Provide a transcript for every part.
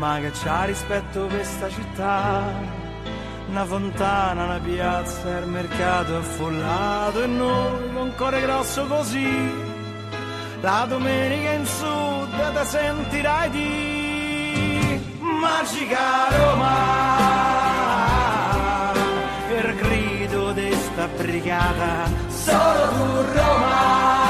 ma che c'ha rispetto questa città? Una fontana, una piazza, il mercato affollato e noi con cuore grosso così. La domenica in sud te sentirai di magica Roma. Per grido di sta brigata solo tu Roma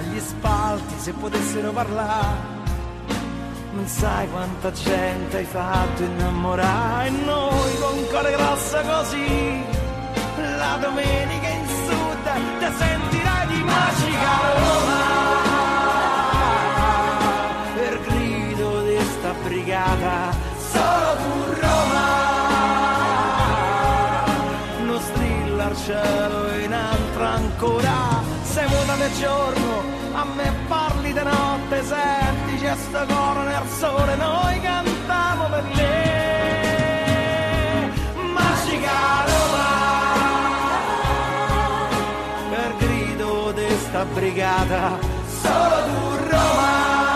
gli spalti se potessero parlare. Non sai quanta gente hai fatto innamorare. E noi con cuore grosso così la domenica in sud te sentirai di magica Roma senti c'è sto coro nel sole noi cantiamo per te. Magica Roma per grido di sta brigata solo tu Roma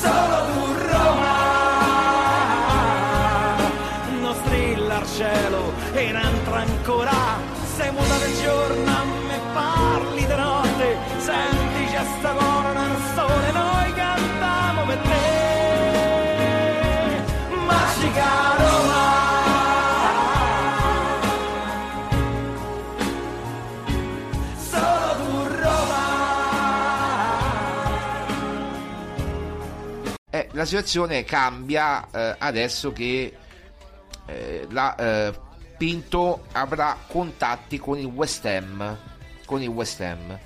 solo tu la situazione cambia eh, adesso che eh, la eh, Pinto avrà contatti con il West Ham. Con il West Ham.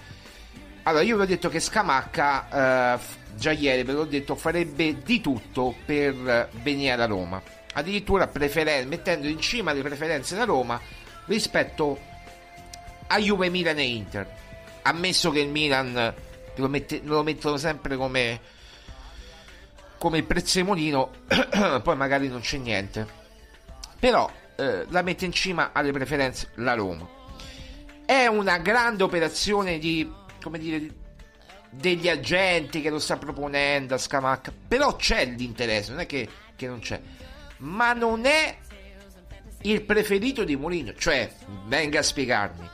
Allora, io vi ho detto che Scamacca, eh, già ieri ve l'ho detto, farebbe di tutto per eh, venire alla Roma. Addirittura preferen- mettendo in cima le preferenze la Roma rispetto a Juve, Milan e Inter. Ammesso che il Milan lo, mette- lo mettono sempre come, come il prezzemolino, poi magari non c'è niente. Però eh, la mette in cima alle preferenze la Roma. È una grande operazione di, come dire, di- degli agenti che lo sta proponendo a Scamacca. Però c'è l'interesse, non è che, che non c'è. Ma non è il preferito di Mourinho. Cioè, venga a spiegarmi.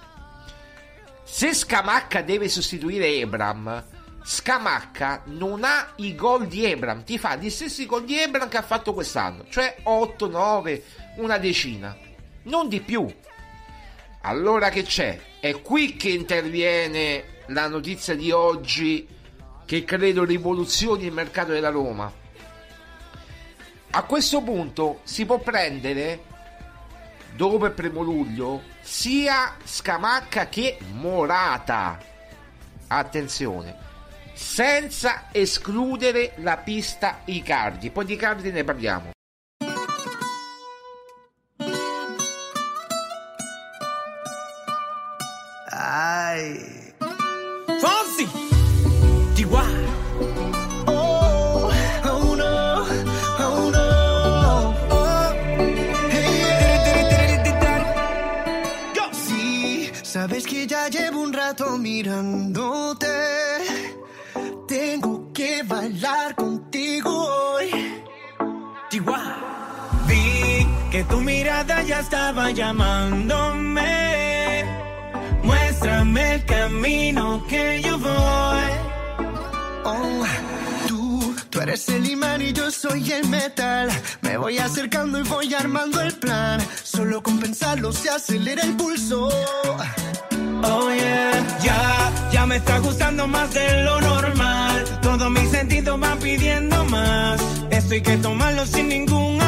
Se Scamacca deve sostituire Ebram, Scamacca non ha i gol di Ebram, ti fa gli stessi gol di Ebram che ha fatto quest'anno, cioè 8, 9, una decina, non di più. Allora che c'è? È qui che interviene la notizia di oggi che credo rivoluzioni il mercato della Roma. A questo punto si può prendere, dopo il primo luglio, sia Scamacca che Morata. Attenzione, senza escludere la pista Icardi. Poi di Icardi ne parliamo. Ai. Fonsi! Ti guardo. Oh, oh oh sabes que ya llevo un rato mirándote. Bailar contigo hoy. Chihuahua. Vi que tu mirada ya estaba llamándome. Muéstrame el camino que yo voy. Oh, tú, tú eres el imán y yo soy el metal. Me voy acercando y voy armando el plan. Solo con pensarlo se acelera el pulso. Oh yeah, ya, ya me está gustando más de lo normal. Van pidiendo más. Esto hay que tomarlo sin ningún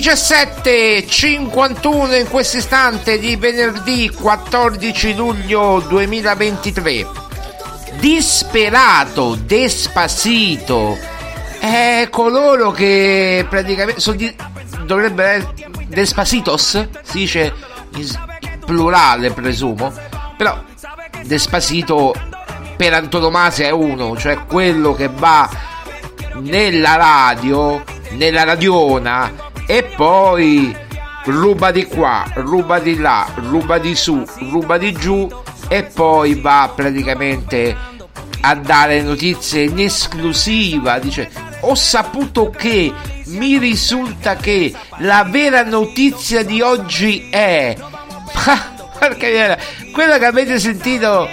17.51 in questo istante di venerdì 14 luglio 2023. Disperato, despacito. È coloro che praticamente sono di- dovrebbero essere despacitos, si dice in plurale presumo, però despacito per antonomasia è uno, cioè quello che va nella radio, nella radiona e poi ruba di qua, ruba di là, ruba di su, ruba di giù e poi va praticamente a dare notizie in esclusiva. Dice: Ho saputo che mi risulta che la vera notizia di oggi è. Quello che avete sentito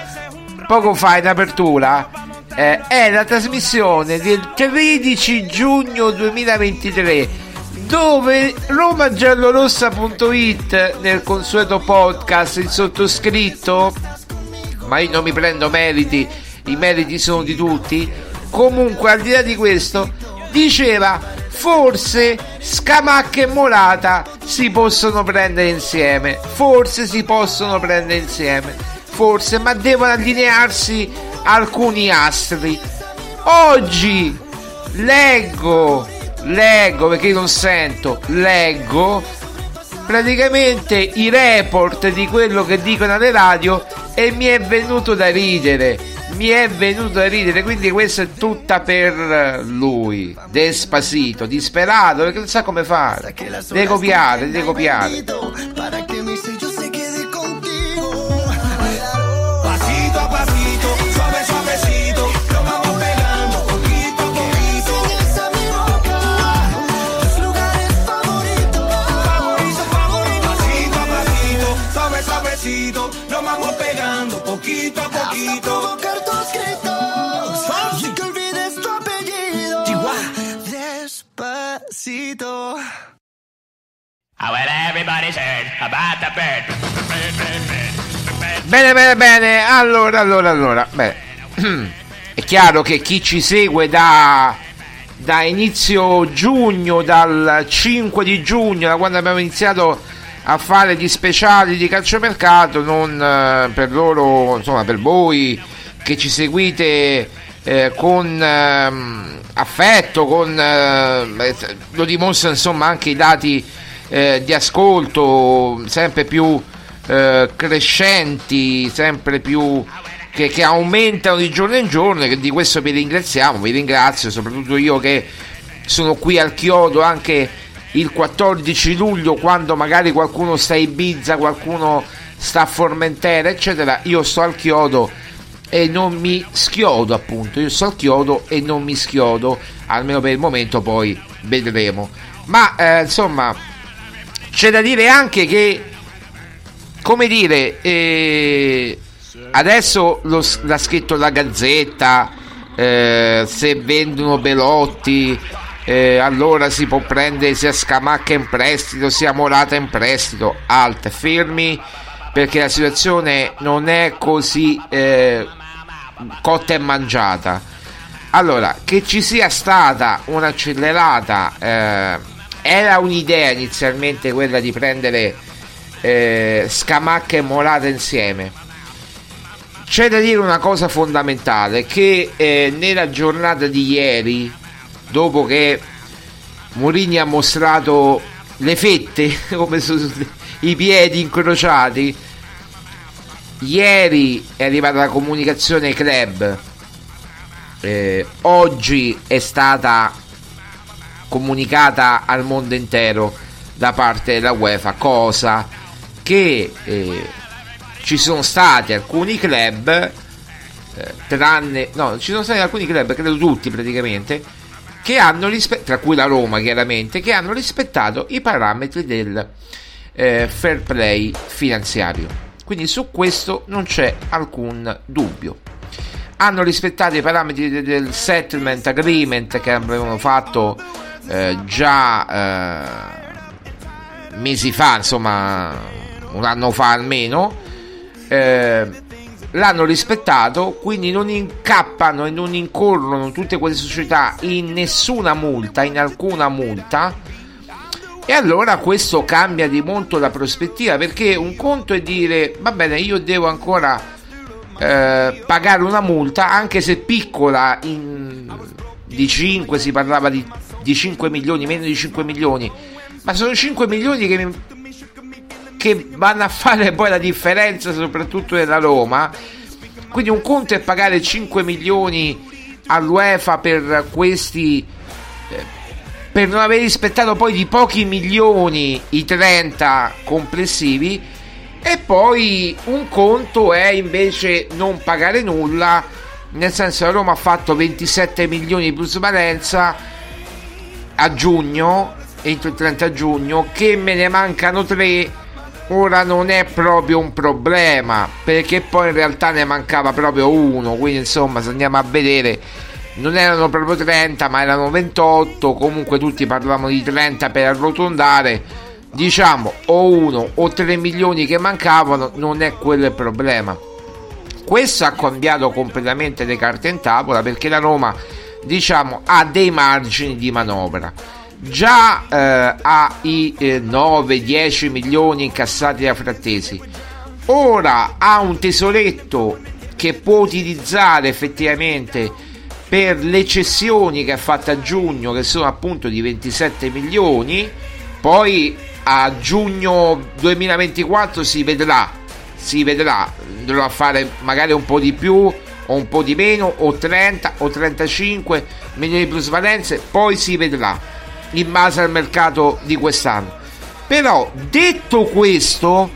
poco fa in apertura eh, è la trasmissione del 13 giugno 2023 dove romagiallorossa.it nel consueto podcast il sottoscritto ma io non mi prendo meriti i meriti sono di tutti. Comunque al di là di questo diceva forse Scamacca e Morata si possono prendere insieme. Forse si possono prendere insieme. Forse ma devono allinearsi alcuni astri. Oggi leggo leggo perché io non sento. Leggo. Praticamente i report di quello che dicono alle radio e mi è venuto da ridere. Mi è venuto da ridere quindi questa è tutta per lui. Despacito disperato perché non sa come fare. Deve copiare poquito a poquito. provocar tus gritos. Y que olvides tu apellido. Despacito. Bene, bene, bene. Allora, allora, allora. Beh, è chiaro che chi ci segue da, da inizio giugno, dal 5 di giugno, da quando abbiamo iniziato a fare gli speciali di calciomercato, non eh, per loro, insomma, per voi che ci seguite eh, con ehm, affetto, con, eh, lo dimostrano insomma anche i dati eh, di ascolto sempre più eh, crescenti, sempre più che, che aumentano di giorno in giorno e di questo vi ringraziamo, vi ringrazio soprattutto io che sono qui al chiodo anche il 14 luglio quando magari qualcuno sta a Ibiza, qualcuno sta a Formentera, eccetera, io sto al chiodo e non mi schiodo appunto, io sto al chiodo e non mi schiodo, almeno per il momento poi vedremo. Ma eh, insomma, c'è da dire anche che, come dire, eh, adesso lo, l'ha scritto la Gazzetta, eh, se vendono Belotti, eh, allora si può prendere sia Scamacca in prestito, sia Morata in prestito, alt, fermi, perché la situazione non è così eh, cotta e mangiata. Allora, che ci sia stata un'accelerata, eh, era un'idea inizialmente quella di prendere eh, Scamacca e Morata insieme. C'è da dire una cosa fondamentale, che eh, nella giornata di ieri, dopo che Mourinho ha mostrato le fette, come sono i piedi incrociati, ieri è arrivata la comunicazione club eh, oggi è stata comunicata al mondo intero da parte della UEFA cosa che eh, ci sono stati alcuni club eh, tranne no ci sono stati alcuni club credo tutti praticamente che hanno rispettato tra cui la Roma chiaramente che hanno rispettato i parametri del eh, fair play finanziario. Quindi su questo non c'è alcun dubbio. Hanno rispettato i parametri del settlement agreement che avevano fatto eh, già eh, mesi fa, insomma un anno fa almeno, eh, l'hanno rispettato, quindi non incappano e non incorrono tutte queste società in nessuna multa, in alcuna multa. E allora questo cambia di molto la prospettiva perché un conto è dire va bene io devo ancora eh, pagare una multa anche se piccola in, di 5 si parlava di, di, 5 milioni meno di 5 milioni ma sono 5 milioni che, che vanno a fare poi la differenza soprattutto nella Roma quindi un conto è pagare 5 milioni all'UEFA per questi eh, per non aver rispettato poi di pochi milioni i 30 complessivi e poi un conto è invece non pagare nulla, nel senso che Roma ha fatto 27 milioni di plusvalenza a giugno, entro il 30 giugno, che me ne mancano 3. Ora non è proprio un problema, perché poi in realtà ne mancava proprio uno, quindi insomma se andiamo a vedere non erano proprio 30 ma erano 28, comunque tutti parlavamo di 30 per arrotondare diciamo o 1 o 3 milioni che mancavano non è quello il problema. Questo ha cambiato completamente le carte in tavola perché la Roma diciamo ha dei margini di manovra già eh, i eh, 9-10 milioni incassati da Frattesi. Ora ha un tesoretto che può utilizzare effettivamente per le cessioni che ha fatto a giugno che sono appunto di 27 milioni. Poi a giugno 2024 si vedrà, si vedrà, dovrà fare magari un po' di più o un po' di meno o 30 o 35 milioni di plusvalenze, poi si vedrà in base al mercato di quest'anno. Però detto questo,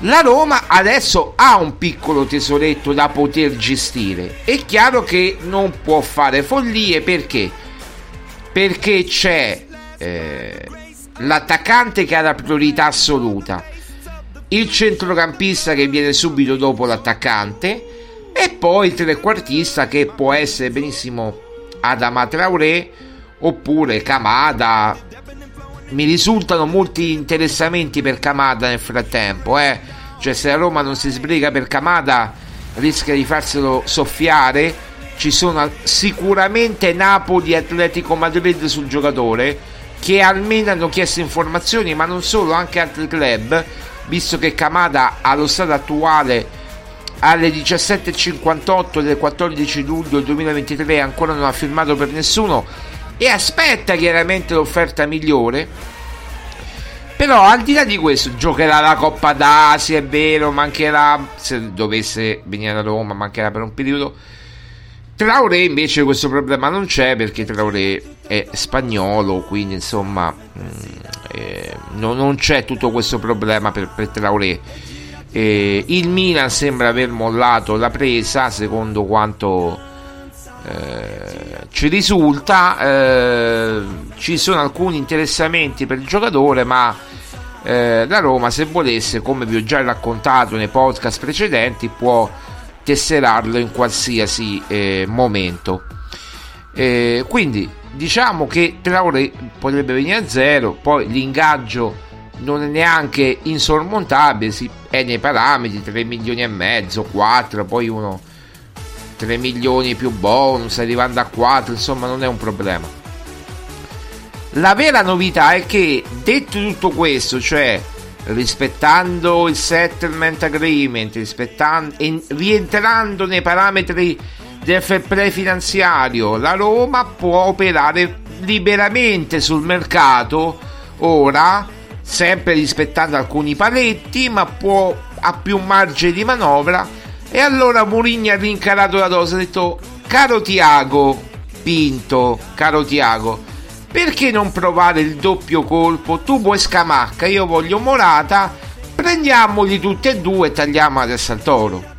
la Roma adesso ha un piccolo tesoretto da poter gestire. È chiaro che non può fare follie perché? Perché c'è eh, l'attaccante che ha la priorità assoluta, il centrocampista che viene subito dopo l'attaccante e poi il trequartista che può essere benissimo Adama Traoré oppure Kamada. Mi risultano molti interessamenti per Kamada nel frattempo, eh? cioè se la Roma non si sbriga per Kamada rischia di farselo soffiare. Ci sono sicuramente Napoli e Atletico Madrid sul giocatore che almeno hanno chiesto informazioni, ma non solo, anche altri club, visto che Kamada allo stato attuale alle 17.58 del 14 luglio 2023 ancora non ha firmato per nessuno e aspetta chiaramente l'offerta migliore. Però al di là di questo, giocherà la Coppa d'Asia, è vero, mancherà, se dovesse venire a Roma, mancherà per un periodo. Traoré invece questo problema non c'è perché Traoré è spagnolo, quindi insomma mh, eh, no, non c'è tutto questo problema per, per Traoré. Eh, il Milan sembra aver mollato la presa, secondo quanto eh, ci risulta. Eh, ci sono alcuni interessamenti per il giocatore, ma eh, la Roma, se volesse, come vi ho già raccontato nei podcast precedenti, può tesserarlo in qualsiasi eh, momento. quindi diciamo che Traoré potrebbe venire a zero, poi l'ingaggio non è neanche insormontabile, è nei parametri 3 milioni e mezzo, 4, poi uno 3 milioni più bonus, arrivando a 4, insomma non è un problema. La vera novità è che detto tutto questo, cioè rispettando il settlement agreement, rispettando, rientrando nei parametri del fair play finanziario, la Roma può operare liberamente sul mercato ora, sempre rispettando alcuni paletti, ma può ha più margine di manovra. E allora Mourinho ha rincarato la dose, ha detto: Caro Tiago Pinto, caro Tiago, perché non provare il doppio colpo? Tu vuoi Scamacca, io voglio Morata, prendiamoli tutti e due e tagliamo adesso al toro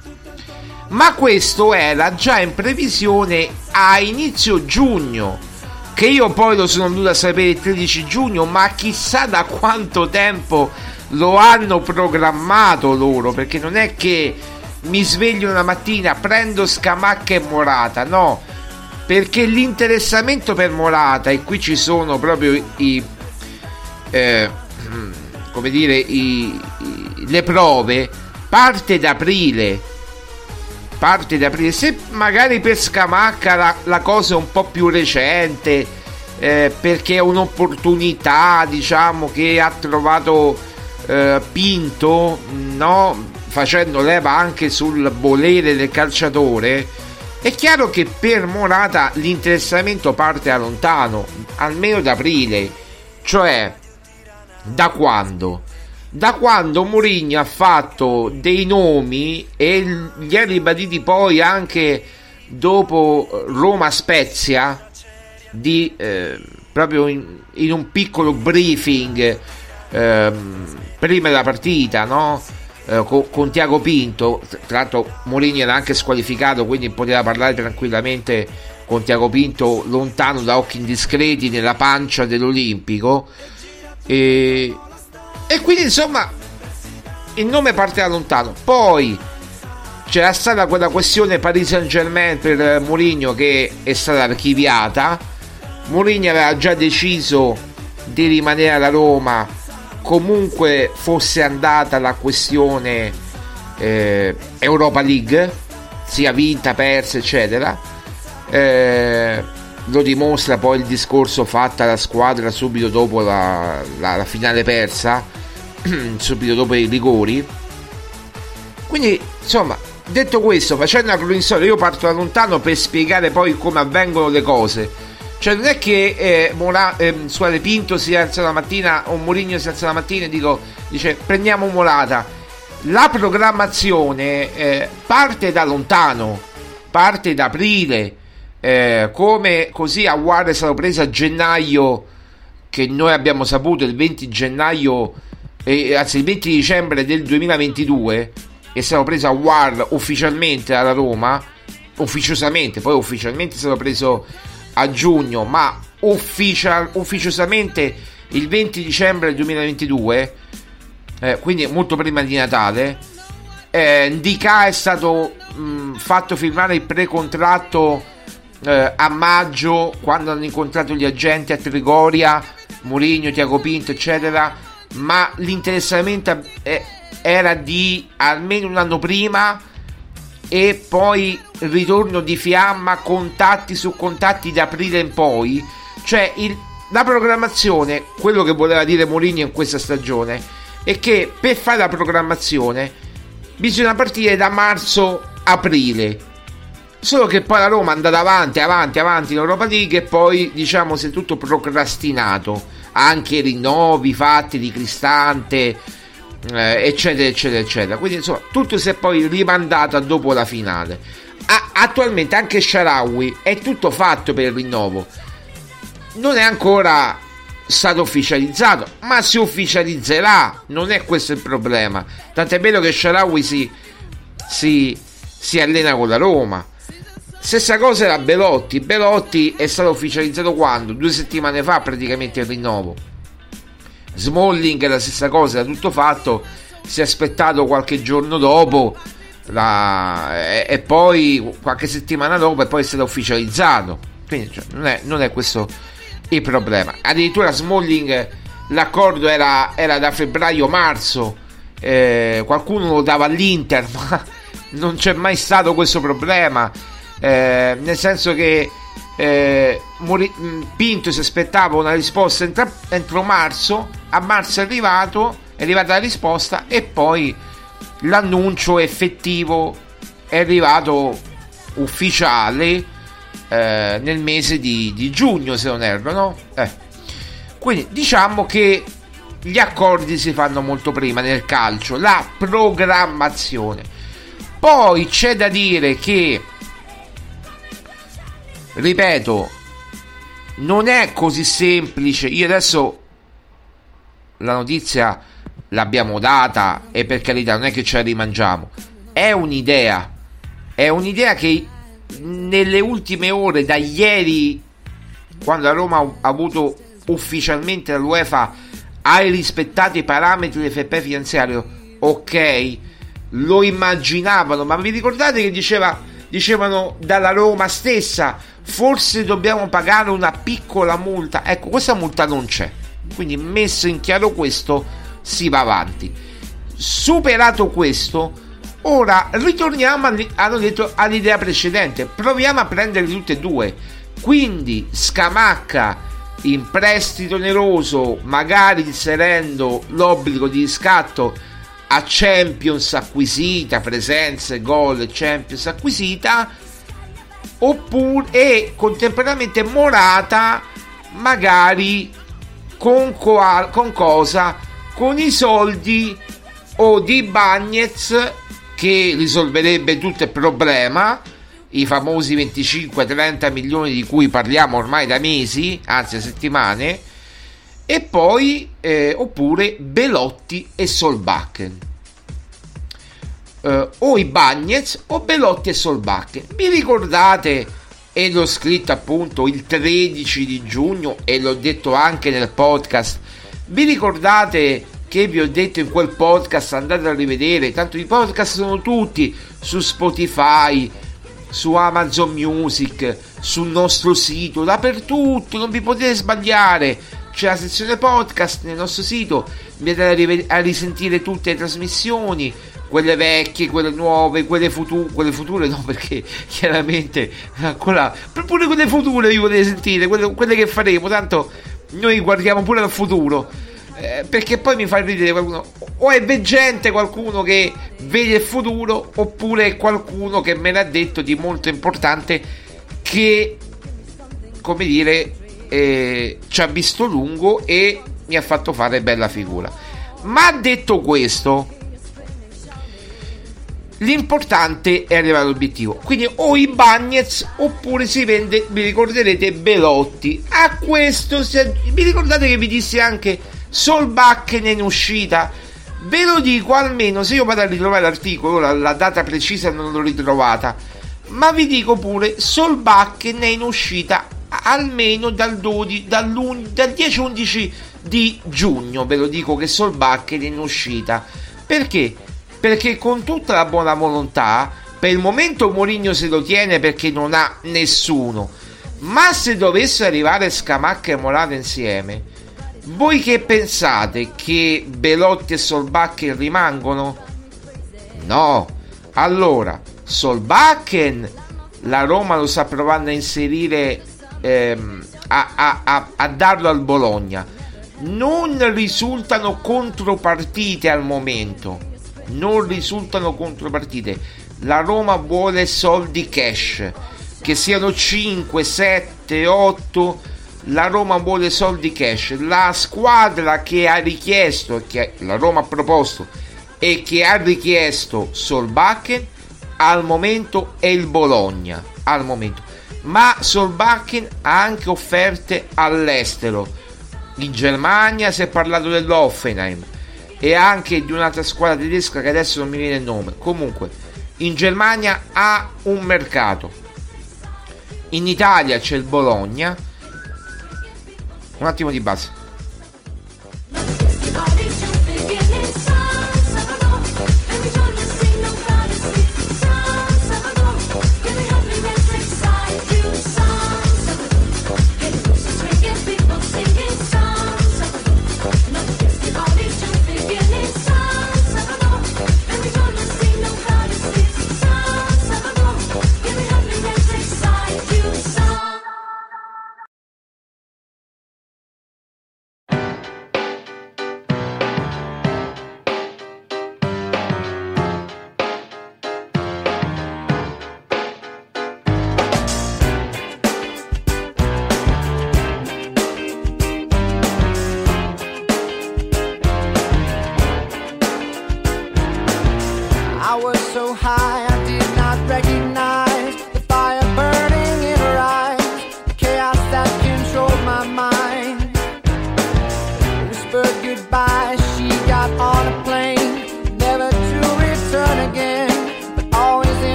ma questo era già in previsione a inizio giugno che io poi lo sono venuto a sapere il 13 giugno ma chissà da quanto tempo lo hanno programmato loro perché non è che mi sveglio una mattina prendo Scamacca e Morata no perché l'interessamento per Morata e qui ci sono proprio i eh, come dire i, i, le prove parte da aprile parte di aprile. Se magari per Scamacca la, la cosa è un po' più recente, eh, perché è un'opportunità, diciamo, che ha trovato eh, Pinto, no? Facendo leva anche sul volere del calciatore. È chiaro che per Morata l'interessamento parte da lontano, almeno da aprile, cioè da quando? da quando Mourinho ha fatto dei nomi e li ha ribaditi poi anche dopo Roma Spezia di, eh, proprio in, in, un piccolo briefing eh, prima della partita no? Eh, con, con, Tiago Pinto tra l'altro Mourinho era anche squalificato quindi poteva parlare tranquillamente con Tiago Pinto lontano da occhi indiscreti nella pancia dell'Olimpico e e quindi insomma il nome parte da lontano. Poi c'era stata quella questione Paris Saint Germain per Mourinho che è stata archiviata. Mourinho aveva già deciso di rimanere alla Roma comunque fosse andata la questione eh, Europa League, sia vinta, persa, eccetera. Eh, lo dimostra poi il discorso fatto alla squadra subito dopo la, la, la finale persa, subito dopo i rigori. Quindi, insomma, detto questo, facendo una cronistoria, io parto da lontano per spiegare poi come avvengono le cose. Cioè, non è che eh, Mora, eh, Suare Pinto si alza la mattina o Mourinho si alza la mattina e dico, dice prendiamo Morata. La programmazione eh, parte da lontano, parte da aprile eh, come così a War è stato preso a gennaio che noi abbiamo saputo il 20 gennaio eh, anzi il 20 dicembre del 2022 è stato preso a War ufficialmente alla Roma ufficiosamente poi ufficialmente è stato preso a giugno ma ufficial, ufficiosamente il 20 dicembre del 2022 eh, quindi molto prima di Natale eh, Ndika è stato mh, fatto firmare il pre-contratto eh, a maggio quando hanno incontrato gli agenti a Trigoria, Mourinho, Tiago Pinto, eccetera, ma l'interessamento era di almeno un anno prima e poi ritorno di fiamma, contatti su contatti da aprile in poi, cioè il, la programmazione, quello che voleva dire Mourinho in questa stagione, è che per fare la programmazione bisogna partire da marzo-aprile Solo che poi la Roma è andata avanti, avanti, avanti in Europa League e poi diciamo si è tutto procrastinato. Anche rinnovi fatti di Cristante, eh, eccetera, eccetera, eccetera. Quindi insomma tutto si è poi rimandato a dopo la finale. A- attualmente anche Sharawi è tutto fatto per il rinnovo. non è ancora stato ufficializzato, ma si ufficializzerà, non è questo il problema. Tant'è vero che Sharawi si, si, si allena con la Roma. Stessa cosa era Belotti. Belotti è stato ufficializzato quando? Due settimane fa praticamente il rinnovo. Smalling è la stessa cosa, era tutto fatto. Si è aspettato qualche giorno dopo la, e, e, poi qualche settimana dopo e poi stato ufficializzato. Quindi cioè, non, è, non, è, questo il problema. Addirittura Smalling l'accordo era, era da febbraio-marzo. Eh, qualcuno lo dava all'Inter, ma non c'è mai stato questo problema. Eh, nel senso che eh, Pinto si aspettava una risposta entro, entro marzo, a marzo è arrivato, è arrivata la risposta e poi l'annuncio effettivo è arrivato ufficiale eh, nel mese di, di, giugno se non erro no? Eh. quindi diciamo che gli accordi si fanno molto prima nel calcio la programmazione poi c'è da dire che ripeto non è così semplice io adesso la notizia l'abbiamo data e per carità non è che ce la rimangiamo, è un'idea, è un'idea che nelle ultime ore, da ieri, quando la Roma ha avuto ufficialmente dall'UEFA hai rispettato i parametri del FP finanziario, ok, lo immaginavano, ma vi ricordate che diceva, dicevano dalla Roma stessa, forse dobbiamo pagare una piccola multa, ecco, questa multa non c'è, quindi messo in chiaro questo, si va avanti. Superato questo, ora ritorniamo hanno detto, all'idea precedente, proviamo a prendere tutte e due. Quindi Scamacca in prestito oneroso, magari inserendo l'obbligo di riscatto a Champions acquisita, presenze, gol, Champions acquisita, oppure e contemporaneamente Morata magari con, co- con cosa? Con i soldi o di Bagnets che risolverebbe tutto il problema i famosi 25-30 milioni di cui parliamo ormai da mesi, anzi settimane, e poi eh, oppure Belotti e Solbakken. Eh, o i Bagnets o Belotti e Solbakken. Vi ricordate, e l'ho scritto appunto il 13 di giugno e l'ho detto anche nel podcast vi ricordate che vi ho detto in quel podcast? Andate a rivedere, tanto i podcast sono tutti su Spotify, su Amazon Music, sul nostro sito, dappertutto, non vi potete sbagliare. C'è la sezione podcast nel nostro sito, andate a, risentire tutte le trasmissioni, quelle vecchie, quelle nuove, quelle, futu- quelle future no perché chiaramente ancora pure quelle future vi potete sentire, quelle, quelle che faremo, tanto noi guardiamo pure al futuro. Eh, perché poi mi fa ridere qualcuno. O è veggente qualcuno che vede il futuro, oppure è qualcuno che me l'ha detto di molto importante che, come dire, eh, ci ha visto lungo e mi ha fatto fare bella figura. Ma detto questo, L'importante è arrivare all'obiettivo. Quindi o i Bagnets oppure si vende, vi ricorderete, Belotti. A questo, se, vi ricordate che vi dissi anche Solbakken in uscita? Ve lo dico almeno se io vado a ritrovare l'articolo, la, la data precisa non l'ho ritrovata. Ma vi dico pure, Solbakken è in uscita almeno dal, 12, dal 10-11 di giugno. Ve lo dico che Solbakken è in uscita. Perché? Perché con tutta la buona volontà, per il momento Mourinho se lo tiene perché non ha nessuno. Ma se dovesse arrivare Scamacca e Morata insieme, voi che pensate che Belotti e Solbakken rimangono? No. Allora, Solbakken la Roma lo sta provando a inserire ehm, a, a, a, a darlo al Bologna. Non risultano contropartite al momento non risultano contropartite. La Roma vuole soldi cash, che siano 5, 7, 8. La Roma vuole soldi cash. La squadra che ha richiesto, che la Roma ha proposto e che ha richiesto Solbakken al momento è il Bologna. Al momento. ma Solbakken ha anche offerte all'estero. In Germania si è parlato dell'Offenheim e anche di un'altra squadra tedesca che adesso non mi viene il nome. Comunque, in Germania ha un mercato. In Italia c'è il Bologna. Un attimo di base.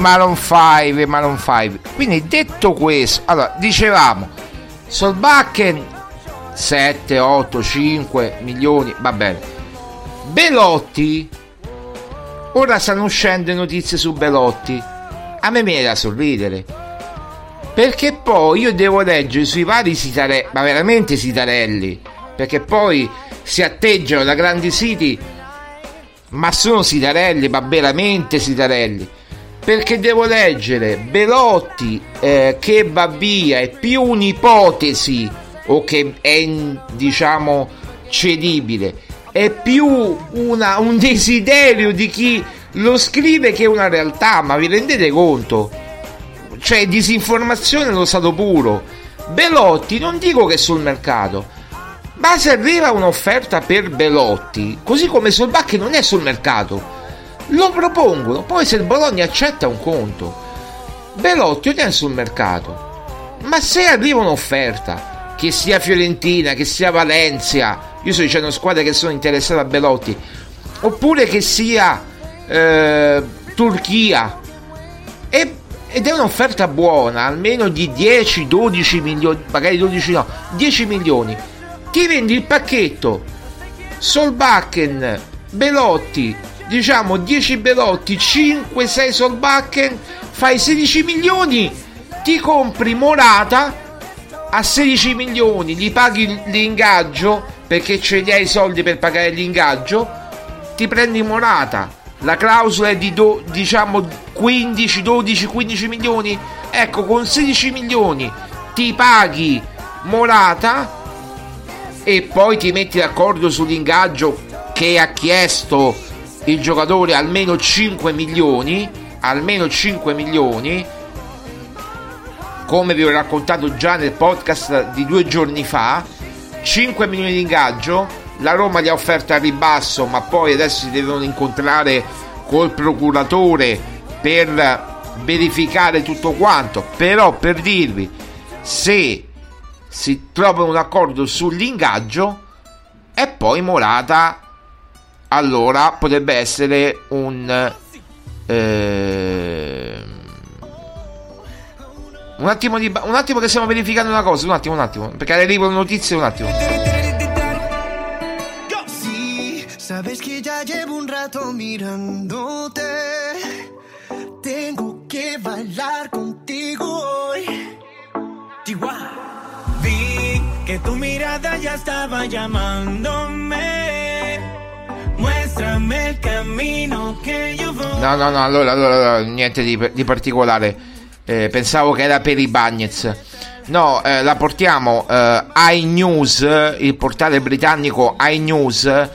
Maroon 5 Maroon 5 quindi detto questo allora dicevamo Solbakken 7 8 5 milioni va bene. Belotti ora stanno uscendo notizie su Belotti. A me viene da sorridere. Perché poi io devo leggere sui vari sitarelli ma veramente sitarelli. Perché poi si atteggiano da grandi siti ma sono sitarelli ma veramente sitarelli perché devo leggere Belotti eh, che va via è più un'ipotesi o che è diciamo cedibile è più una, un desiderio di chi lo scrive che una realtà ma vi rendete conto? Cioè disinformazione lo stato puro. Belotti non dico che è sul mercato ma se arriva un'offerta per Belotti così come Solbacchi non è sul mercato lo propongono, poi se il Bologna accetta un conto. Belotti lo sul mercato. Ma se arriva un'offerta, che sia Fiorentina, che sia Valencia, io sto dicendo squadre che sono interessate a Belotti, oppure che sia eh, Turchia, e, ed è un'offerta buona, almeno di 10-12 milioni, magari 12 no, 10 milioni, ti vendi il pacchetto Solbakken, Belotti, diciamo 10 Belotti, 5-6 Solbakken, fai 16 milioni, ti compri Morata a 16 milioni, gli paghi l'ingaggio perché ce li hai i soldi per pagare l'ingaggio, ti prendi Morata. La clausola è di do, diciamo 15, 12, 15 milioni. Ecco, con 16 milioni ti paghi Morata e poi ti metti d'accordo sull'ingaggio che ha chiesto il giocatore almeno 5 milioni, almeno 5 milioni, come vi ho raccontato già nel podcast di due giorni fa, 5 milioni di ingaggio, la Roma gli ha offerto a ribasso, ma poi adesso si devono incontrare col procuratore per verificare tutto quanto, però per dirvi se si trova un accordo sull'ingaggio e poi Morata allora potrebbe essere un eh, un attimo di un attimo che stiamo verificando una cosa un attimo un attimo perché arrivano notizie un attimo. Sabes que ya llevo un rato mirándote tengo que bailar contigo hoy. Chihuahua vi que tu mirada ya estaba llamándome Muéstrame il cammino che io voglio. No, no, no, allora, allora niente di, di particolare. Eh, pensavo che era per i Bagnets. No, eh, la portiamo eh, iNews, il portale britannico iNews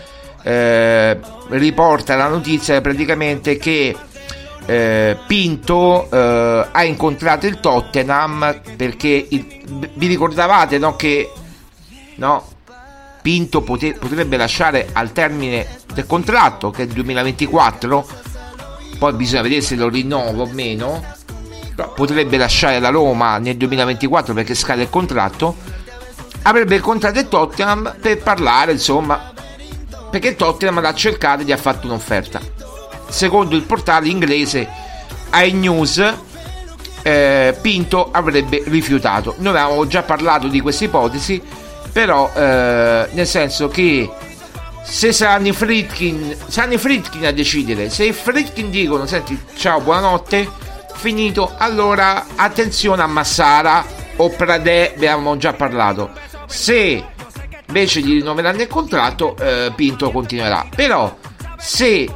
eh, riporta la notizia praticamente che eh, Pinto eh, ha incontrato il Tottenham perché il, vi ricordavate no, che no, Pinto potrebbe lasciare al termine del contratto che è il 2024 poi bisogna vedere se lo rinnovo o meno. Potrebbe lasciare la Roma nel 2024 perché scade il contratto. Avrebbe incontrato il Tottenham per parlare insomma perché Tottenham l'ha cercato e gli ha fatto un'offerta. Secondo il portale inglese iNews eh, Pinto avrebbe rifiutato. Noi avevamo già parlato di questa ipotesi però eh, nel senso che se saranno i Fritkin saranno i Fritkin a decidere se i Fritkin dicono senti ciao buonanotte finito allora attenzione a Massara o Pradè avevamo già parlato. Se invece gli rinnoveranno il contratto eh, Pinto continuerà. Però se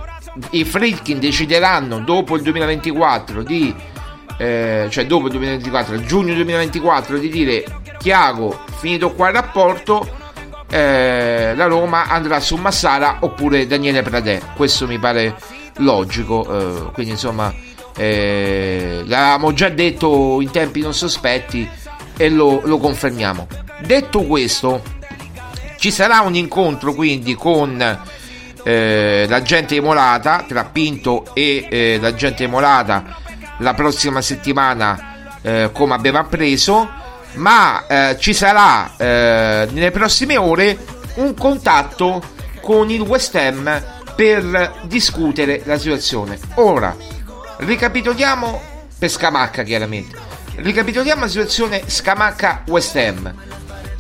i Fritkin decideranno dopo il 2024 di eh, cioè dopo il 2024 giugno 2024 di dire Chiago finito qua il rapporto eh, la Roma andrà su Massara oppure Daniele Pradè. Questo mi pare logico eh, quindi insomma eh, l'avevamo già detto in tempi non sospetti e lo, lo confermiamo. Detto questo ci sarà un incontro quindi con eh, l'agente Emolata tra Pinto e eh, l'agente Emolata la prossima settimana eh, come abbiamo appreso ma eh, ci sarà eh, nelle prossime ore un contatto con il West Ham per discutere la situazione. Ora ricapitoliamo per Scamacca chiaramente. Ricapitoliamo la situazione Scamacca West Ham.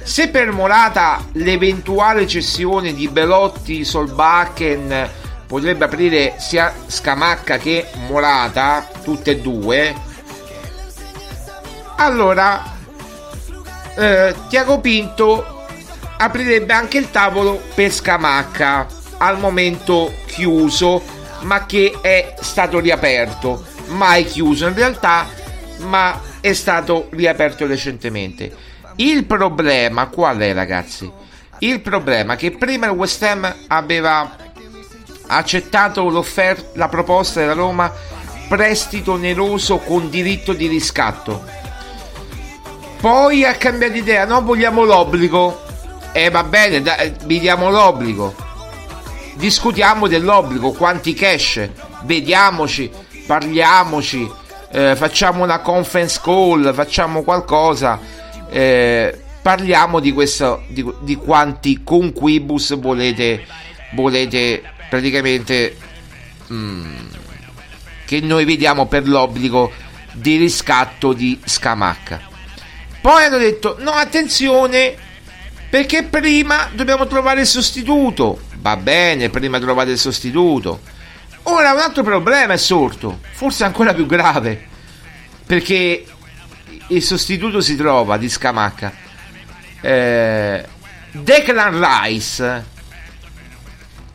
Se per Morata l'eventuale cessione di Belotti, Solbakken potrebbe aprire sia Scamacca che Morata, tutte e due, allora eh, Tiago Pinto aprirebbe anche il tavolo per Scamacca, al momento chiuso, ma che è stato riaperto, mai chiuso in realtà, ma è stato riaperto recentemente. Il problema qual è, ragazzi? Il problema è che prima il West Ham aveva accettato la proposta della Roma prestito oneroso con diritto di riscatto. Poi ha cambiato idea, no, vogliamo l'obbligo. Eh, va bene, da, vi diamo l'obbligo. Discutiamo dell'obbligo, quanti cash, vediamoci, parliamoci, eh, facciamo una conference call, facciamo qualcosa eh, parliamo di questo di, di, quanti conquibus volete volete praticamente mm, che noi vediamo per l'obbligo di riscatto di Scamacca poi hanno detto no attenzione perché prima dobbiamo trovare il sostituto va bene prima trovate il sostituto ora un altro problema è sorto forse ancora più grave perché il sostituto si trova di Scamacca. Eh, Declan Rice,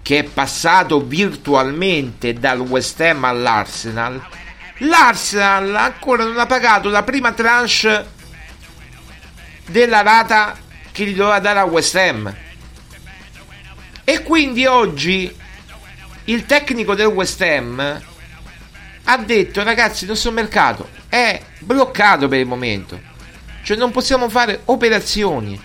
che è passato virtualmente dal West Ham all'Arsenal, l'Arsenal ancora non ha pagato la prima tranche della rata che gli doveva dare a West Ham. E quindi oggi il tecnico del West Ham ha detto ragazzi il nostro mercato è bloccato per il momento. Cioè non possiamo fare operazioni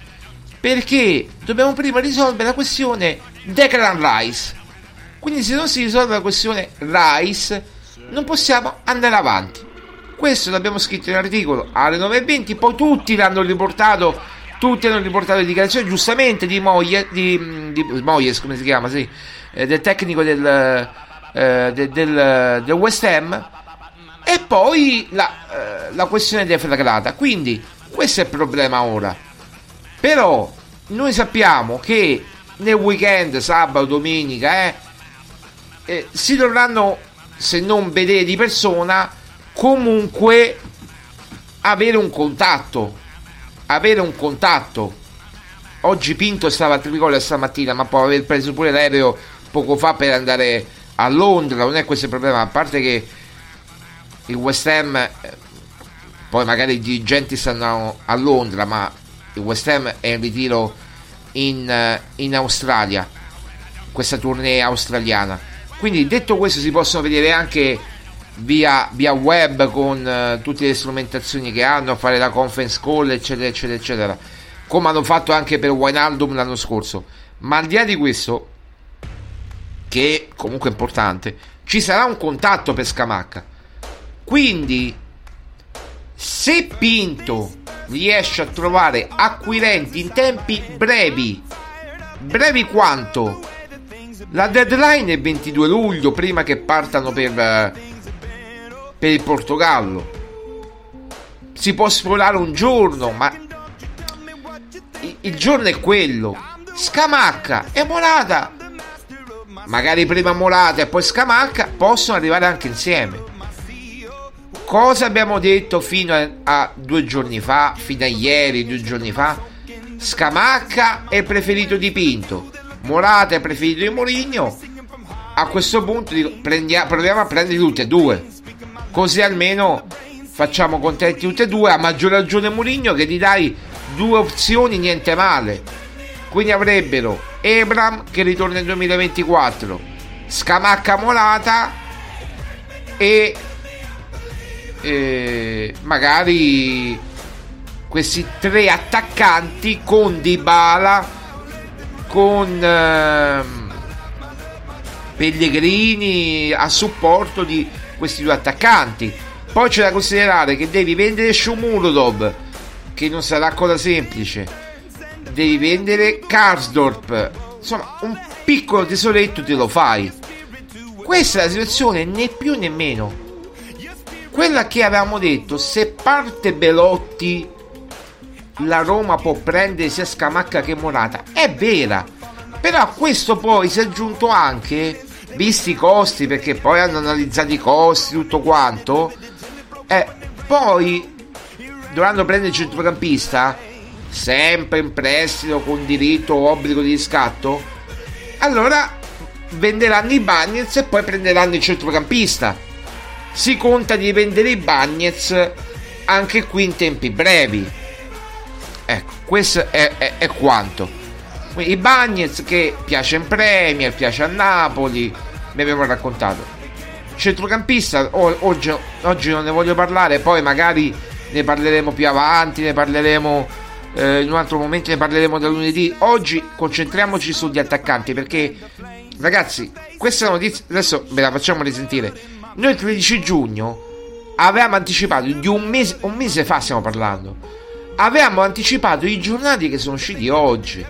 perché dobbiamo prima risolvere la questione Declan Rice. Quindi se non si risolve la questione Rice non possiamo andare avanti. Questo l'abbiamo scritto in articolo alle 9.20, poi tutti l'hanno riportato, tutti hanno riportato le dichiarazioni giustamente di Moyes, di, di Moyes come si chiama, sì, eh, del tecnico del, eh, del, del, del West Ham e poi la, eh, la questione deflagrata. Quindi questo è il problema ora. Però noi sappiamo che nel weekend, sabato, domenica, eh, eh, si dovranno, se non vedere di persona, comunque avere un contatto. Avere un contatto. Oggi Pinto stava a Trigoria stamattina, ma può aver preso pure l'aereo poco fa per andare a Londra. Non è questo il problema, a parte che il West Ham, eh, poi magari i dirigenti stanno a Londra, ma il West Ham è in ritiro in, eh, in Australia, questa tournée australiana. Quindi detto questo si possono vedere anche via, via web con eh, tutte le strumentazioni che hanno, fare la conference call, eccetera, eccetera, eccetera, come hanno fatto anche per Wijnaldum l'anno scorso. Ma al di là di questo, che è comunque importante, ci sarà un contatto per Scamacca. Quindi, se Pinto riesce a trovare acquirenti in tempi brevi, brevi quanto? La deadline è 22 luglio, prima che partano per, eh, per il Portogallo. Si può sforare un giorno, ma il, giorno è quello. Scamacca e Morata, magari prima Morata e poi Scamacca, possono arrivare anche insieme. Cosa abbiamo detto fino a, a due giorni fa, fino a ieri, due giorni fa? Scamacca è preferito di Pinto, Morata è preferito di Mourinho. A questo punto dico, prendia, proviamo a prendere tutti e due. Così almeno facciamo contenti tutti e due. A maggior ragione Mourinho che gli dai due opzioni, niente male. Quindi avrebbero Ebram che ritorna nel 2024, Scamacca Morata e eh, magari questi tre attaccanti con Dybala con eh, Pellegrini a supporto di questi due attaccanti. Poi c'è da considerare che devi vendere Shumurodov che non sarà cosa semplice. Devi vendere Karsdorp. Insomma un piccolo tesoretto te lo fai. Questa è la situazione né più né meno. Quella che avevamo detto, se parte Belotti, la Roma può prendere sia Scamacca che Morata, è vera. Però a questo poi si è aggiunto anche, visti i costi, perché poi hanno analizzato i costi, tutto quanto, eh, poi dovranno prendere il centrocampista, sempre in prestito con diritto o obbligo di riscatto, allora venderanno i Bagnets e poi prenderanno il centrocampista si conta di vendere i Bagnets anche qui in tempi brevi. Ecco, questo è, è, è quanto. I Bagnets che piace in Premier, piace a Napoli, ne abbiamo raccontato. Centrocampista, oggi, oggi non ne voglio parlare, poi magari ne parleremo più avanti, ne parleremo eh, in un altro momento, ne parleremo da lunedì. Oggi concentriamoci sugli attaccanti perché, ragazzi, questa notizia adesso ve la facciamo risentire noi il 13 giugno avevamo anticipato di un mese, un mese fa stiamo parlando. Avevamo anticipato i giornali che sono usciti oggi.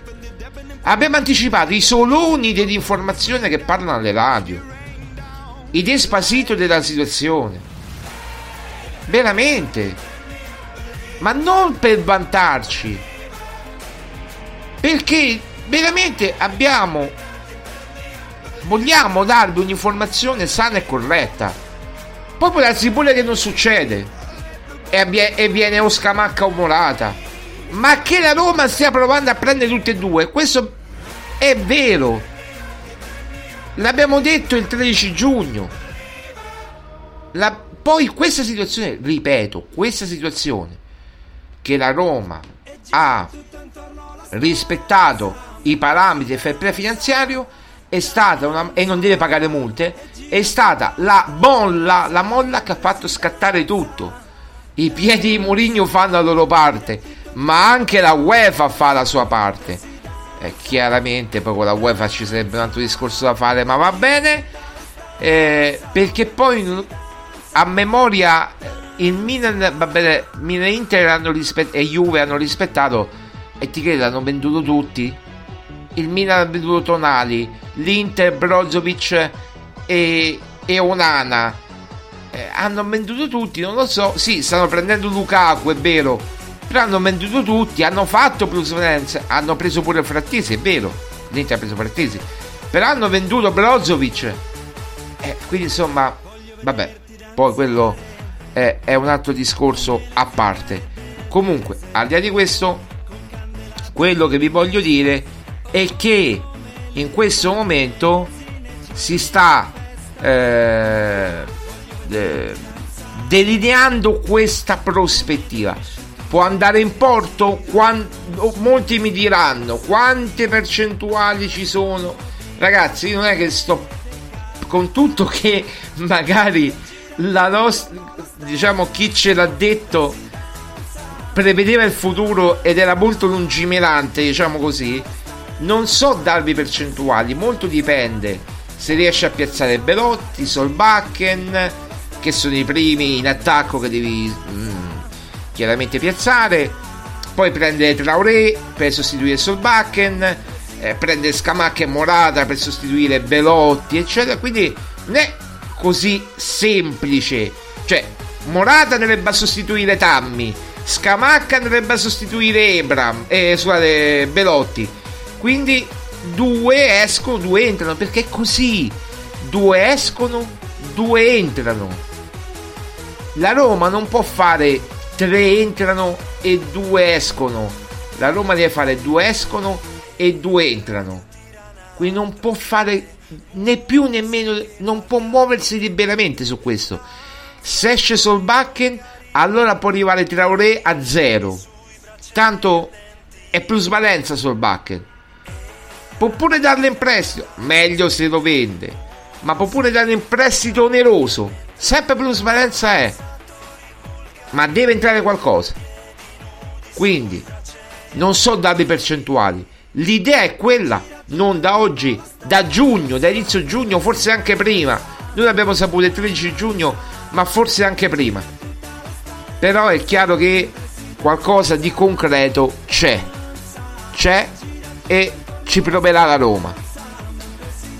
Abbiamo anticipato i soloni dell'informazione che parlano alle radio. I despasito della situazione. Veramente. Ma non per vantarci. Perché veramente abbiamo vogliamo darvi un'informazione sana e corretta. Poi può darsi pure che non succede. E, e viene o Scamacca o Morata. Ma che la Roma stia provando a prendere tutte e due, questo è vero. L'abbiamo detto il 13 giugno. La, poi questa situazione, ripeto, questa situazione che la Roma ha rispettato i parametri del fair play finanziario è stata una, e non deve pagare multe, è stata la molla, la molla che ha fatto scattare tutto. I piedi di Mourinho fanno la loro parte, ma anche la UEFA fa la sua parte. Eh, chiaramente poi con la UEFA ci sarebbe un altro discorso da fare, ma va bene. Eh, perché poi a memoria il Milan, va bene, Milan Inter hanno rispett- e Juve hanno rispettato e ti credo hanno venduto tutti. Il Milan ha venduto Tonali, l'Inter, Brozovic e, e Onana eh, hanno venduto tutti, non lo so, sì, stanno prendendo Lukaku, è vero, però hanno venduto tutti, hanno fatto plusvalenza, hanno preso pure Frattesi, è vero, l'Inter ha preso Frattesi, però hanno venduto Brozovic, eh, quindi insomma, vabbè, poi quello è, è un altro discorso a parte. Comunque, al di là di questo, quello che vi voglio dire è che in questo momento si sta eh, eh, delineando questa prospettiva. Può andare in porto? Quando, molti mi diranno quante percentuali ci sono. Ragazzi, non è che sto con tutto che magari la nostra, diciamo, chi ce l'ha detto prevedeva il futuro ed era molto lungimirante, diciamo così. Non so darvi percentuali, molto dipende se riesce a piazzare Belotti, Solbakken, che sono i primi in attacco che devi mm, chiaramente piazzare. Poi prendere Traoré per sostituire Solbakken, eh, prendere Scamacca e Morata per sostituire Belotti, eccetera. Quindi non è così semplice. Cioè, Morata dovrebbe sostituire Tammy, Scamacca dovrebbe sostituire Ebram, eh, scusate, Belotti. Quindi due escono, due entrano, perché è così. Due escono, due entrano. La Roma non può fare tre entrano e due escono. La Roma deve fare due escono e due entrano. Quindi non può fare né più né meno, non può muoversi liberamente su questo. Se esce Solbakken, allora può arrivare Traoré a zero. Tanto è plusvalenza Solbakken. Può pure darle in prestito, meglio se lo vende, ma può pure darle in prestito oneroso. Sempre plusvalenza è, ma deve entrare qualcosa. Quindi non so darvi percentuali. L'idea è quella, non da oggi, da giugno, da inizio giugno, forse anche prima. Noi abbiamo saputo il 13 giugno, ma forse anche prima. Però è chiaro che qualcosa di concreto c'è. C'è e ci proverà la Roma.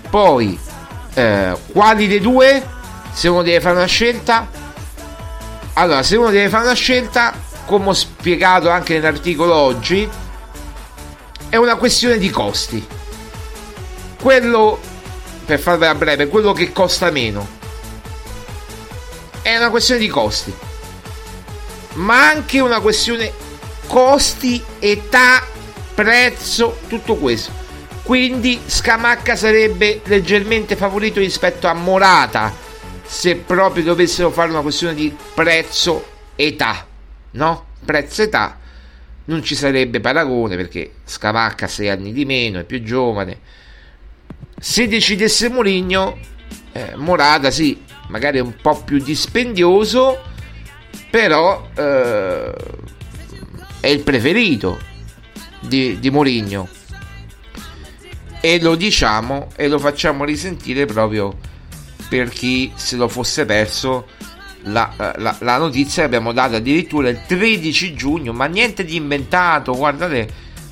Poi, eh, quali dei due? Se uno deve fare una scelta, allora, se uno deve fare una scelta, come ho spiegato anche nell'articolo oggi, è una questione di costi. Quello, per farvela breve, quello che costa meno. È una questione di costi. Ma anche una questione costi, età, prezzo, tutto questo. Quindi Scamacca sarebbe leggermente favorito rispetto a Morata se proprio dovessero fare una questione di prezzo età, no? Prezzo età non ci sarebbe paragone perché Scamacca ha 6 anni di meno, è più giovane. Se decidesse Mourinho, eh, Morata sì, magari è un po' più dispendioso, però eh, è il preferito di, di Mourinho. E lo diciamo e lo facciamo risentire proprio per chi se lo fosse perso la, la, la, notizia che abbiamo dato addirittura il 13 giugno, ma niente di inventato, guardate,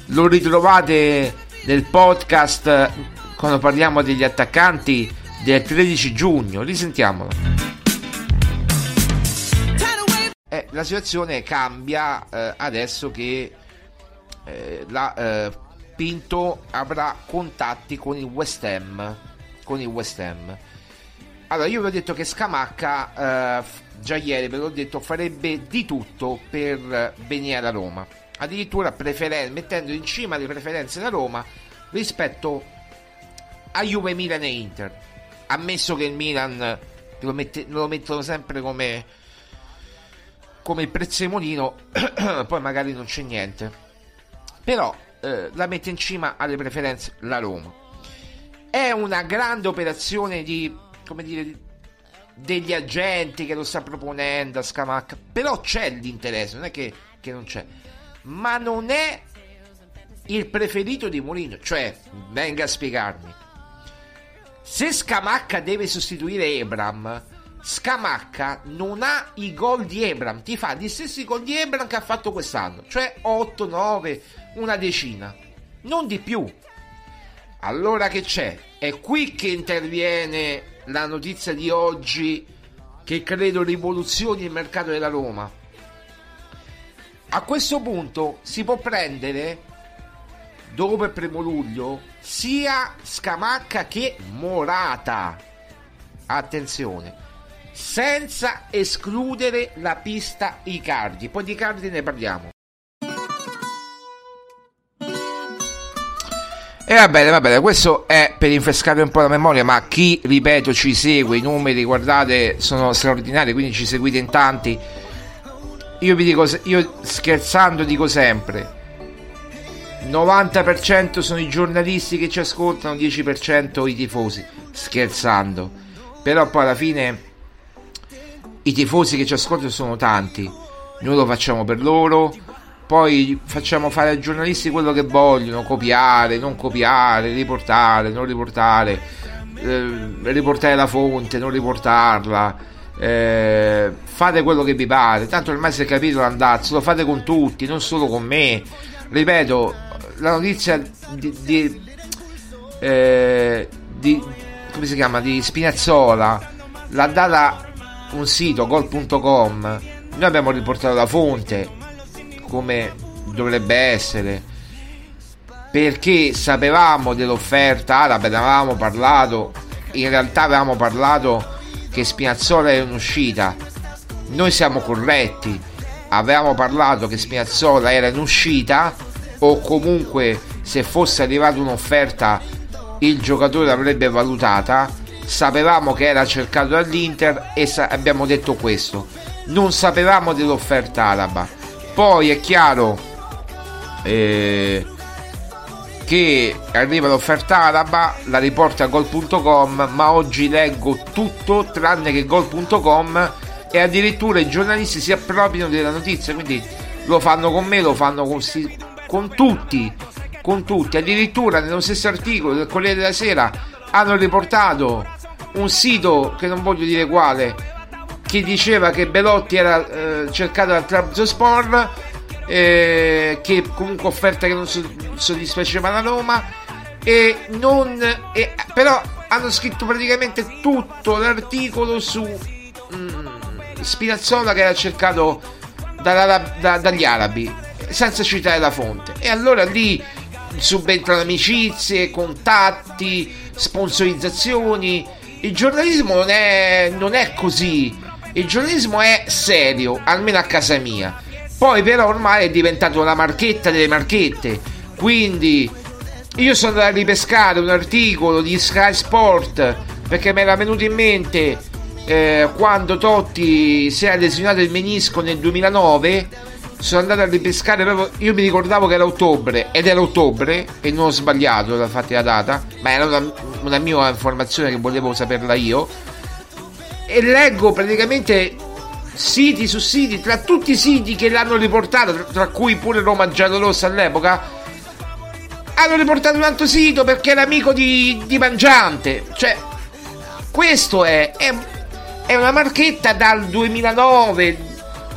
lo ritrovate nel podcast quando parliamo degli attaccanti del 13 giugno, risentiamolo. Eh, la situazione cambia eh, adesso che eh, la eh, Pinto avrà contatti con il West Ham. Con il West Ham allora, io vi ho detto che Scamacca, eh, già ieri ve l'ho detto, farebbe di tutto per venire alla Roma. Addirittura preferen- mettendo in cima le preferenze la Roma rispetto a Juve, Milan e Inter. Ammesso che il Milan lo, mette- lo mettono sempre come, come il prezzemolino, poi magari non c'è niente. Però eh, la mette in cima alle preferenze la Roma. È una grande operazione di come dire, degli agenti che lo sta proponendo a Scamacca. Però c'è l'interesse, non è che, che non c'è. Ma non è il preferito di Mourinho. Cioè, venga a spiegarmi. Se Scamacca deve sostituire Ebram, Scamacca non ha i gol di Ebram, ti fa gli stessi gol di Ebram che ha fatto quest'anno, cioè 8, 9, una decina, non di più. Allora che c'è? È qui che interviene la notizia di oggi che credo rivoluzioni il mercato della Roma. A questo punto si può prendere dopo il primo luglio sia Scamacca che Morata. Attenzione, senza escludere la pista Icardi. Poi di Icardi ne parliamo. E va bene, va bene, questo è per rinfrescare un po' la memoria, ma chi, ripeto, ci segue, i numeri, guardate, sono straordinari, quindi ci seguite in tanti. Io vi dico, io scherzando dico sempre, 90% sono i giornalisti che ci ascoltano, 10% i tifosi, scherzando. Però poi alla fine i tifosi che ci ascoltano sono tanti, noi lo facciamo per loro, poi facciamo fare ai giornalisti quello che vogliono, copiare, non copiare, riportare, non riportare, eh, riportare la fonte, non riportarla, eh, fate quello che vi pare, tanto ormai si è capito l'andazzo, lo fate con tutti, non solo con me, ripeto, la notizia di, di, eh, di come si chiama, di Spinazzola l'ha data un sito gol.com noi abbiamo riportato la fonte come dovrebbe essere. Perché sapevamo dell'offerta araba ne avevamo parlato in realtà avevamo parlato che Spinazzola è in uscita. Noi siamo corretti avevamo parlato che Spinazzola era in uscita o comunque se fosse arrivata un'offerta il giocatore l'avrebbe valutata. Sapevamo che era cercato dall'Inter e sa- abbiamo detto questo. Non sapevamo dell'offerta araba poi è chiaro eh, che arriva l'offerta araba la riporta a gol.com ma oggi leggo tutto tranne che gol.com e addirittura i giornalisti si appropriano della notizia quindi lo fanno con me lo fanno con, con tutti con tutti. Addirittura nello stesso articolo del Corriere della Sera hanno riportato un sito che non voglio dire quale che diceva che Belotti era eh, cercato dal Trabzonspor eh, che comunque offerta che non soddisfaceva la Roma e non e, però hanno scritto praticamente tutto l'articolo su mm, Spinazzola che era cercato da, dagli arabi senza citare la fonte e allora lì subentrano amicizie, contatti, sponsorizzazioni. Il giornalismo non è, non è così. Il giornalismo è serio, almeno a casa mia. Poi però ormai è diventato una marchetta delle marchette. Quindi io sono andato a ripescare un articolo di Sky Sport perché mi era venuto in mente eh, quando Totti si era lesionato il menisco nel 2009 sono andato a ripescare proprio. Io mi ricordavo che era ottobre ed era ottobre e non ho sbagliato, infatti la data, ma era una, una mia informazione che volevo saperla io. E leggo praticamente siti su siti, tra tutti i siti che l'hanno riportato, tra cui pure Roma Giallorossa all'epoca. Hanno riportato un altro sito perché era amico di, di Mangiante. Cioè, questo è, è, è una marchetta dal 2009,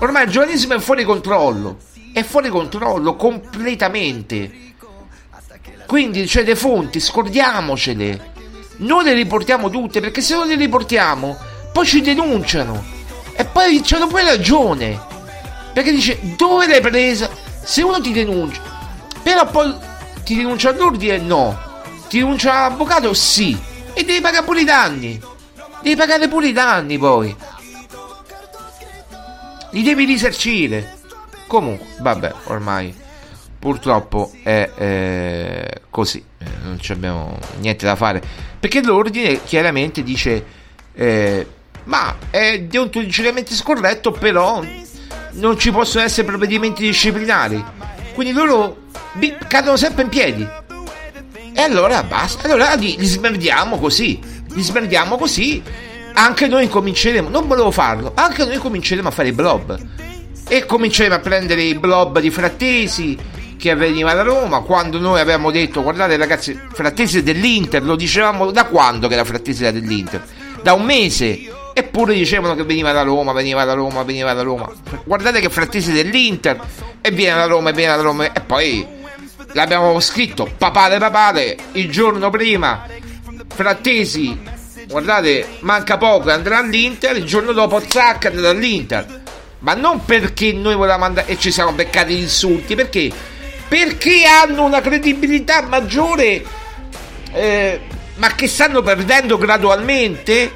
Ormai il giornalismo è fuori controllo. È fuori controllo completamente. Quindi, cioè, le fonti, scordiamocele. Noi le riportiamo tutte perché se non le riportiamo, poi ci denunciano. E poi c'hanno pure ragione. Perché dice, dove l'hai presa? Se uno ti denuncia, però poi ti denuncia all'ordine? No. Ti denuncia l'avvocato? Sì. E devi pagare pure i danni. Devi pagare pure i danni poi li devi risarcire. Comunque, vabbè, ormai purtroppo è eh, così, eh, non abbiamo niente da fare. Perché l'ordine chiaramente dice, eh, ma è deontologicamente scorretto, però non ci possono essere provvedimenti disciplinari. Quindi loro bi- cadono sempre in piedi. E allora basta, allora li, li smerdiamo così, li smerdiamo così anche noi cominceremo, non volevo farlo, anche noi cominceremo a fare i blob. E cominceremo a prendere i blob di Frattesi che veniva da Roma, quando noi avevamo detto, guardate ragazzi, Frattesi dell'Inter, lo dicevamo da quando che la Frattesi era dell'Inter? Da un mese. Eppure dicevano che veniva da Roma, veniva da Roma, veniva da Roma. Guardate che Frattesi dell'Inter e viene da Roma e viene da Roma. E poi l'abbiamo scritto papale papale il giorno prima. Frattesi guardate, manca poco, andrà all'Inter, il giorno dopo zac andrà all'Inter. Ma non perché noi volevamo andare e ci siamo beccati gli insulti, perché? Perché hanno una credibilità maggiore, eh, ma che stanno perdendo gradualmente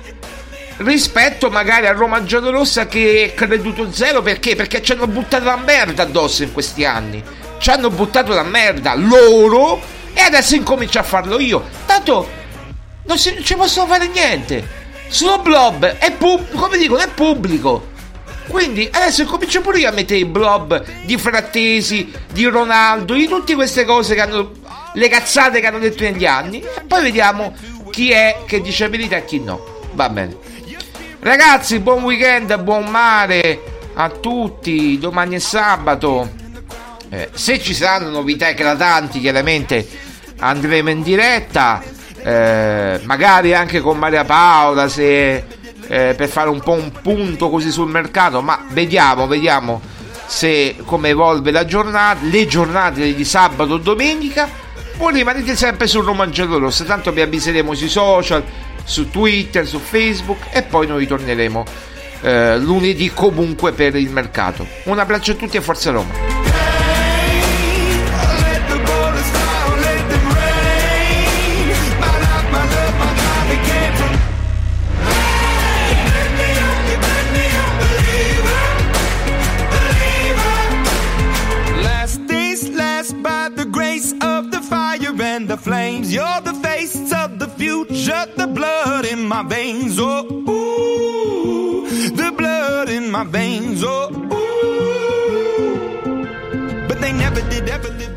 rispetto magari a Roma Giallorossa che è creduto zero perché? Perché ci hanno buttato la merda addosso in questi anni. Ci hanno buttato la merda loro e adesso incomincio a farlo io. Tanto non, si, non ci possono fare niente. Sono blob, è pub- come dicono, è pubblico. Quindi adesso comincio pure io a mettere i blob di Frattesi, di Ronaldo, di tutte queste cose che hanno. le cazzate che hanno detto negli anni. E poi vediamo chi è che dice verità e chi no. Va bene. Ragazzi, buon weekend, buon mare a tutti. Domani è sabato. Eh, se ci saranno novità eclatanti, chiaramente andremo in diretta. Eh, magari anche con Maria Paola se, eh, per fare un po' un punto così sul mercato. Ma vediamo, vediamo se come evolve la giornata, le giornate di sabato e domenica. Voi rimanete sempre sul Roma Rosso, tanto vi avviseremo sui social, su Twitter, su Facebook e poi noi torneremo eh, lunedì comunque per il mercato. Un abbraccio a tutti e forza Roma. The flames. You're the face of the future, the blood in my veins. Oh, ooh, the blood in my veins. Oh, ooh. But they never did ever live.